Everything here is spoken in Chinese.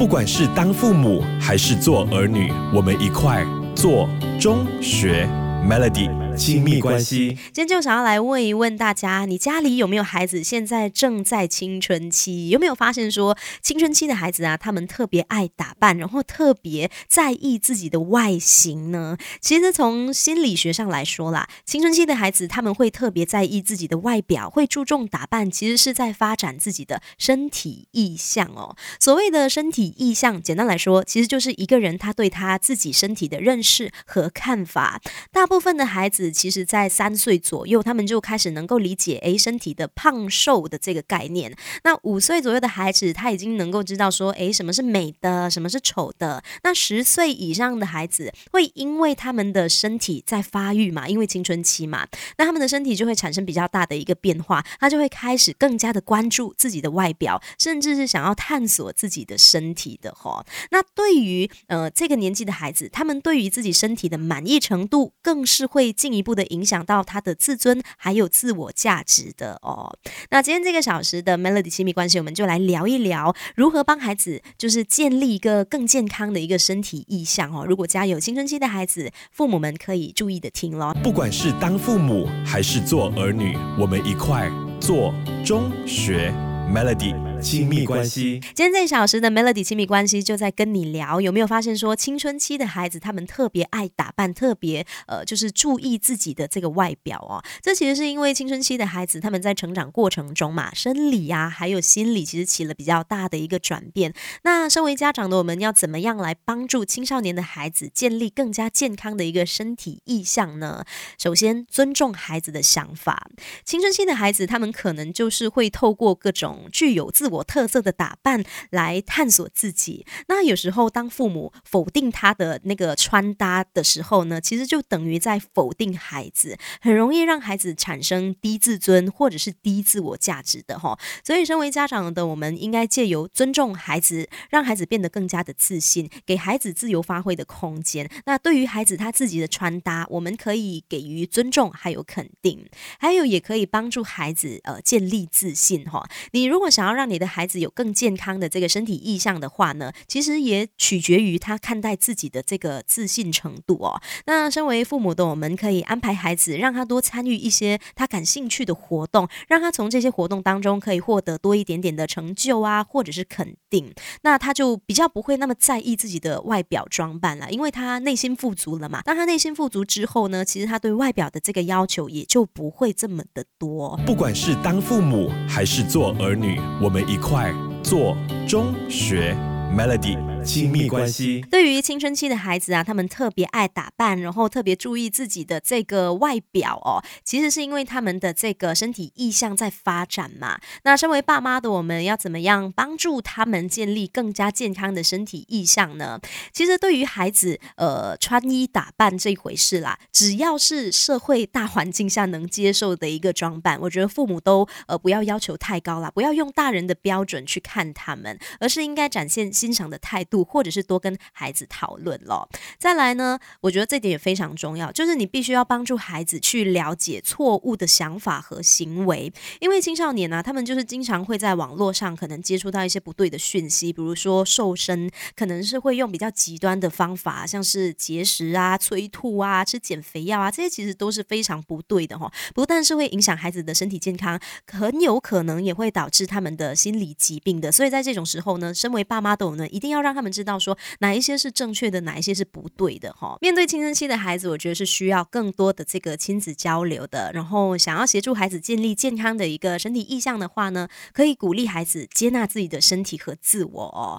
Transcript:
不管是当父母还是做儿女，我们一块做中学。Melody 亲密关系。今天就想要来问一问大家，你家里有没有孩子现在正在青春期？有没有发现说青春期的孩子啊，他们特别爱打扮，然后特别在意自己的外形呢？其实从心理学上来说啦，青春期的孩子他们会特别在意自己的外表，会注重打扮，其实是在发展自己的身体意向哦。所谓的身体意向，简单来说，其实就是一个人他对他自己身体的认识和看法。大部分的孩子其实，在三岁左右，他们就开始能够理解诶身体的胖瘦的这个概念。那五岁左右的孩子，他已经能够知道说，诶什么是美的，什么是丑的。那十岁以上的孩子，会因为他们的身体在发育嘛，因为青春期嘛，那他们的身体就会产生比较大的一个变化，他就会开始更加的关注自己的外表，甚至是想要探索自己的身体的哈。那对于呃这个年纪的孩子，他们对于自己身体的满意程度，更是会进一一步的影响到他的自尊还有自我价值的哦。那今天这个小时的 Melody 亲密关系，我们就来聊一聊如何帮孩子，就是建立一个更健康的一个身体意向哦。如果家有青春期的孩子，父母们可以注意的听咯。不管是当父母还是做儿女，我们一块做中学 Melody 亲密关系。今天这一小时的 Melody 亲密关系就在跟你聊，有没有发现说青春期的孩子他们特别爱打扮，特别呃就是注意自己的这个外表哦。这其实是因为青春期的孩子他们在成长过程中嘛，生理呀还有心理其实起了比较大的一个转变。那身为家长的我们要怎么样来帮助青少年的孩子建立更加健康的一个身体意向呢？首先尊重孩子的想法。青春期的孩子他们可能就是会透过各种具有自我特色的打扮来探索自己。那有时候当父母否定他的那个穿搭的时候呢，其实就等于在否定孩子，很容易让孩子产生低自尊或者是低自我价值的哈。所以，身为家长的我们应该借由尊重孩子，让孩子变得更加的自信，给孩子自由发挥的空间。那对于孩子他自己的穿搭，我们可以给予尊重还有肯定，还有也可以帮助孩子呃建立自信哈。你如果想要让你的孩子有更健康的这个身体意向的话呢，其实也取决于他看待自己的这个自信程度哦。那身为父母的我们，可以安排孩子，让他多参与一些他感兴趣的活动，让他从这些活动当中可以获得多一点点的成就啊，或者是肯定。那他就比较不会那么在意自己的外表装扮了，因为他内心富足了嘛。当他内心富足之后呢，其实他对外表的这个要求也就不会这么的多。不管是当父母还是做儿女，我们一块做中学 Melody 亲密关系。对于青春期的孩子啊，他们特别爱打扮，然后特别注意自己的这个外表哦。其实是因为他们的这个身体意向在发展嘛。那身为爸妈的我们要怎么样帮助他们建立更加健康的身体意向呢？其实对于孩子，呃，穿衣打扮这一回事啦，只要是社会大环境下能接受的一个装扮，我觉得父母都呃不要要求太高啦，不要用大人的标准去看他们，而是应该展现欣赏的态度，度或者是多跟孩子讨论咯。再来呢，我觉得这点也非常重要，就是你必须要帮助孩子去了解错误的想法和行为，因为青少年呢、他们就是经常会在网络上可能接触到一些不对的讯息，比如说瘦身，可能是会用比较极端的方法，像是节食啊、催吐啊、吃减肥药啊，这些其实都是非常不对的哈。不但是会影响孩子的身体健康，很有可能也会导致他们的心理疾病的。所以在这种时候呢，身为爸妈的我们，一定要让他他们知道说哪一些是正确的，哪一些是不对的哈。面对青春期的孩子，我觉得是需要更多的这个亲子交流的。然后想要协助孩子建立健康的一个身体意向的话呢，可以鼓励孩子接纳自己的身体和自我哦。